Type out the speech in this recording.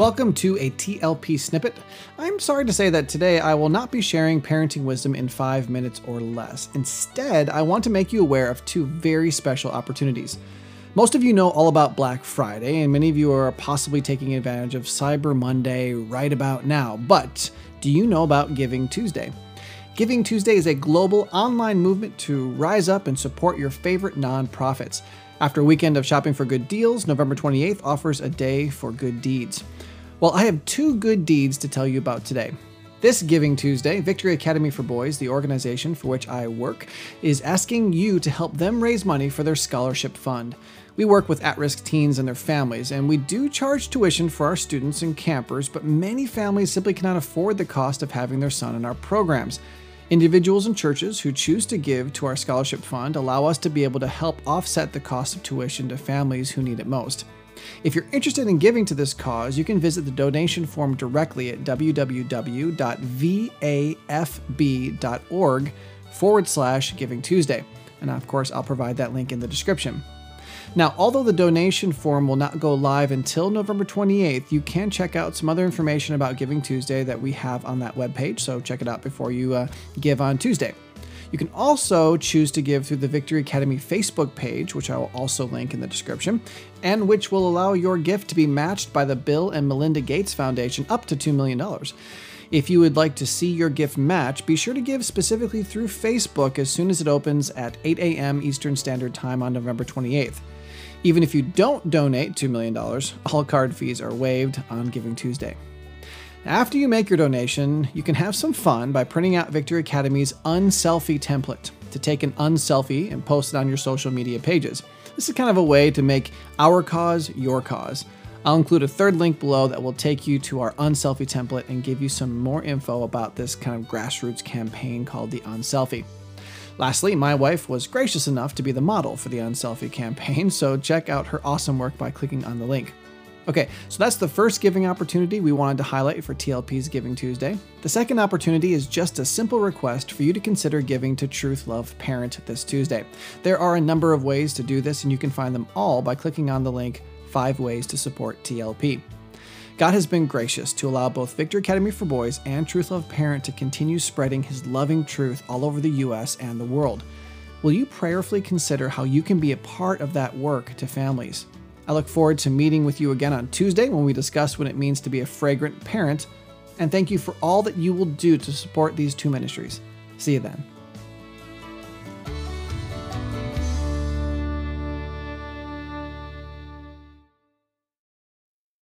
Welcome to a TLP snippet. I'm sorry to say that today I will not be sharing parenting wisdom in five minutes or less. Instead, I want to make you aware of two very special opportunities. Most of you know all about Black Friday, and many of you are possibly taking advantage of Cyber Monday right about now. But do you know about Giving Tuesday? Giving Tuesday is a global online movement to rise up and support your favorite nonprofits. After a weekend of shopping for good deals, November 28th offers a day for good deeds. Well, I have two good deeds to tell you about today. This Giving Tuesday, Victory Academy for Boys, the organization for which I work, is asking you to help them raise money for their scholarship fund. We work with at risk teens and their families, and we do charge tuition for our students and campers, but many families simply cannot afford the cost of having their son in our programs. Individuals and churches who choose to give to our scholarship fund allow us to be able to help offset the cost of tuition to families who need it most. If you're interested in giving to this cause, you can visit the donation form directly at www.vafb.org forward slash Giving Tuesday. And of course, I'll provide that link in the description. Now, although the donation form will not go live until November 28th, you can check out some other information about Giving Tuesday that we have on that webpage, so check it out before you uh, give on Tuesday. You can also choose to give through the Victory Academy Facebook page, which I will also link in the description, and which will allow your gift to be matched by the Bill and Melinda Gates Foundation up to $2 million. If you would like to see your gift match, be sure to give specifically through Facebook as soon as it opens at 8 a.m. Eastern Standard Time on November 28th. Even if you don't donate $2 million, all card fees are waived on Giving Tuesday. After you make your donation, you can have some fun by printing out Victory Academy's unselfie template to take an unselfie and post it on your social media pages. This is kind of a way to make our cause your cause. I'll include a third link below that will take you to our unselfie template and give you some more info about this kind of grassroots campaign called the Unselfie. Lastly, my wife was gracious enough to be the model for the Unselfie campaign, so check out her awesome work by clicking on the link. Okay, so that's the first giving opportunity we wanted to highlight for TLP's Giving Tuesday. The second opportunity is just a simple request for you to consider giving to Truth Love Parent this Tuesday. There are a number of ways to do this, and you can find them all by clicking on the link 5 Ways to Support TLP. God has been gracious to allow both Victory Academy for Boys and Truth Love Parent to continue spreading His loving truth all over the U.S. and the world. Will you prayerfully consider how you can be a part of that work to families? I look forward to meeting with you again on Tuesday when we discuss what it means to be a fragrant parent. And thank you for all that you will do to support these two ministries. See you then.